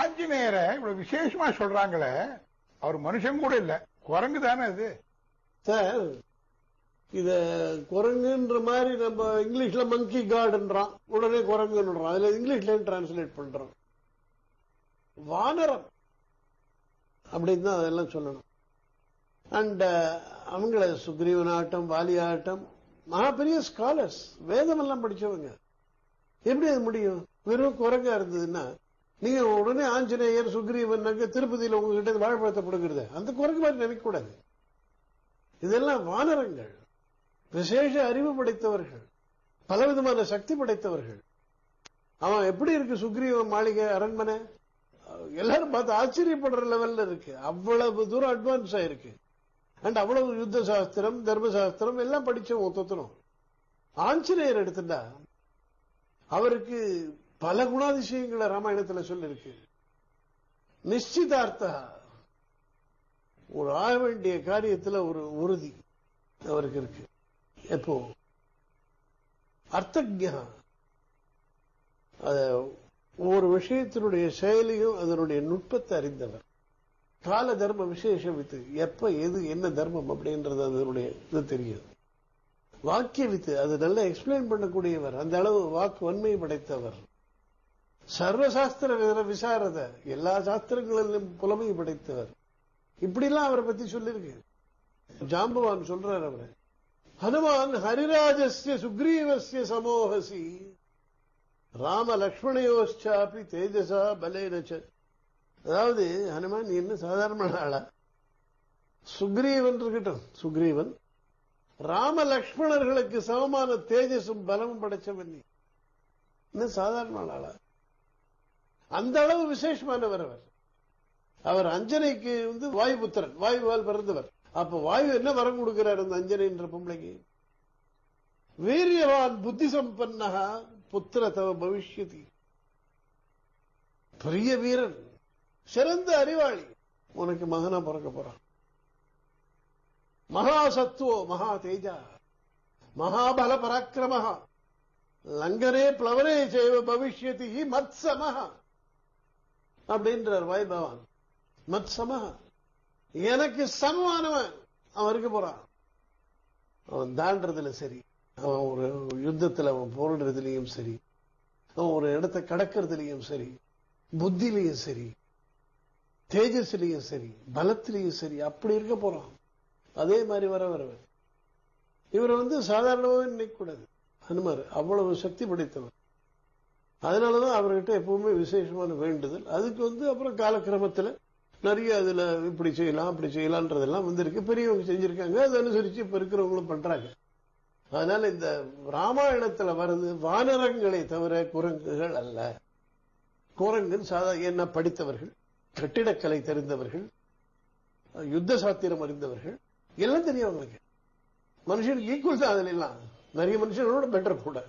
ஆஞ்சநேயரை இவ்வளவு விசேஷமா சொல்றாங்களே அவர் மனுஷன் கூட இல்ல. குரங்கு தானே அது. சார் இத குரங்குன்ற மாதிரி நம்ம இங்கிலீஷ்ல மங்கி கார்டுன்றான் உடனே குரங்குன்றான் அதுல இங்கிலீஷ்ல டிரான்ஸ்லேட் பண்றோம். வானரம் அப்படின்னு தான் அதெல்லாம் சொல்லணும். அண்ட் uh, அவங்கள சுக்ரீவன் ஆட்டம் வாலி ஆட்டம் மகா பெரிய ஸ்காலர்ஸ் வேதம் எல்லாம் படிச்சவங்க. எப்படி அது முடியும்? வெறும் குரங்கா இருந்ததுன்னா நீங்க உடனே ஆஞ்சநேயர் சுக்ரீவன் அங்க திருப்பதியில உங்ககிட்ட இருந்து வாழைப்பழத்தை கொடுக்கறது அந்த குரங்கு மாதிரி நினைக்கக்கூடாது. இதெல்லாம் வானரங்கள். விசேஷ அறிவு படைத்தவர்கள். பலவிதமான சக்தி படைத்தவர்கள். அவன் எப்படி இருக்கு சுக்ரீவ மாளிகை அரண்மனை? எல்லாரும் பார்த்து ஆச்சரியப்படுற லெவல்ல இருக்கு. அவ்வளவு தூரம் அட்வான்ஸ் ஆயிருக்கு அண்ட் அவ்வளவு யுத்த சாஸ்திரம் தர்மசாஸ்திரம் எல்லாம் படிச்ச மொத்தத்திலும் ஆஞ்சநேயர் எடுத்துட்டா அவருக்கு பல குணாதிசயங்களை ராமாயணத்துல சொல்லிருக்கு. நிச்சிதார்த்தா ஒரு ஆக வேண்டிய காரியத்துல ஒரு உறுதி அவருக்கு இருக்கு. எப்போ? அர்த்தஜா ஒரு ஒவ்வொரு விஷயத்தினுடைய செயலையும் அதனுடைய நுட்பத்தை அறிந்தவர். கால தர்ம விசேஷம் வித்து எப்ப எது என்ன தர்மம் அப்படின்றது அதனுடைய இது தெரியும். வாக்கிய வித்து அது நல்லா எக்ஸ்பிளைன் பண்ணக்கூடியவர். அந்த அளவு வாக்கு வன்மை படைத்தவர். சர்வசாஸ்திர விசாரத எல்லா சாஸ்திரங்களிலும் புலமை படைத்தவர். இப்படிலாம் அவரை பத்தி சொல்லிருக்கு ஜாம்பவான் சொல்றார் அவரை. ஹனுமான் ஹரிராஜஸ்ய சுக்ரீவசிய சமோகசி ராம லக்ஷ்மணையோச்சாப்பி தேஜசா பலேனச்ச அதாவது ஹனுமான் என்ன சாதாரண ஆளா? சுக்ரீவன் இருக்கட்டும். சுக்ரீவன் ராம லக்ஷ்மணர்களுக்கு சமமான தேஜஸும் பலமும் படைச்சவன் என்ன சாதாரண ஆளா? அந்த அளவு விசேஷமானவர் அவர். அவர் அஞ்சனைக்கு வந்து வாயுபுத்திரன் வாயுவால் பிறந்தவர். அப்ப வாயு என்ன வரம் கொடுக்கிறார் அந்த அஞ்சனைன்ற பொம்பளைக்கு? வீரியவான் புத்தி சம்பன்னகா புத்திர தவ பவிஷ்யதி. பெரிய வீரன் சிறந்த அறிவாளி. உனக்கு மகனா பிறக்க போறான். மகா சத்துவோ மகா தேஜா. மகாபல பராக்கிரமஹா லங்கனே பிளவனே செய்வ பவிஷ்யதி மத்சமஹா அப்படின்றார் வாய் பவான் மத் சம எனக்கு சமமானவன் அவன் இருக்க போறான். அவன் தாண்டதுல சரி. அவன் ஒரு யுத்தத்துல அவன் போடுறதுலயும் சரி. அவன் ஒரு இடத்தை கடக்கிறதுலயும் சரி. புத்திலையும் சரி. தேஜஸ்லயும் சரி. பலத்திலையும் சரி. அப்படி இருக்க போறான். அதே மாதிரி வர வரவர் இவரை வந்து சாதாரணமாவே நினைக்கக்கூடாது. ஹனுமார் அவ்வளவு சக்தி படைத்தவர் அதனாலதான் அவர்கிட்ட எப்பவுமே விசேஷமான வேண்டுதல். அதுக்கு வந்து அப்புறம் காலக்கிரமத்துல நிறைய அதுல இப்படி செய்யலாம் அப்படி செய்யலாம்ன்றதெல்லாம் வந்திருக்கு. பெரியவங்க செஞ்சிருக்காங்க அது அனுசரிச்சு இப்ப இருக்கிறவங்களும் பண்றாங்க. அதனால இந்த ராமாயணத்துல வர்றது வானரங்களை தவிர குரங்குகள் அல்ல. குரங்குன்னு சாதா என்ன படித்தவர்கள் கட்டிடக்கலை தெரிந்தவர்கள் யுத்த சாத்திரம் அறிந்தவர்கள் எல்லாம் தெரியும் அவங்களுக்கு. மனுஷனுக்கு ஈக்குவல் தான் அதுல எல்லாம். நிறைய மனுஷனோட பெட்டர் கூட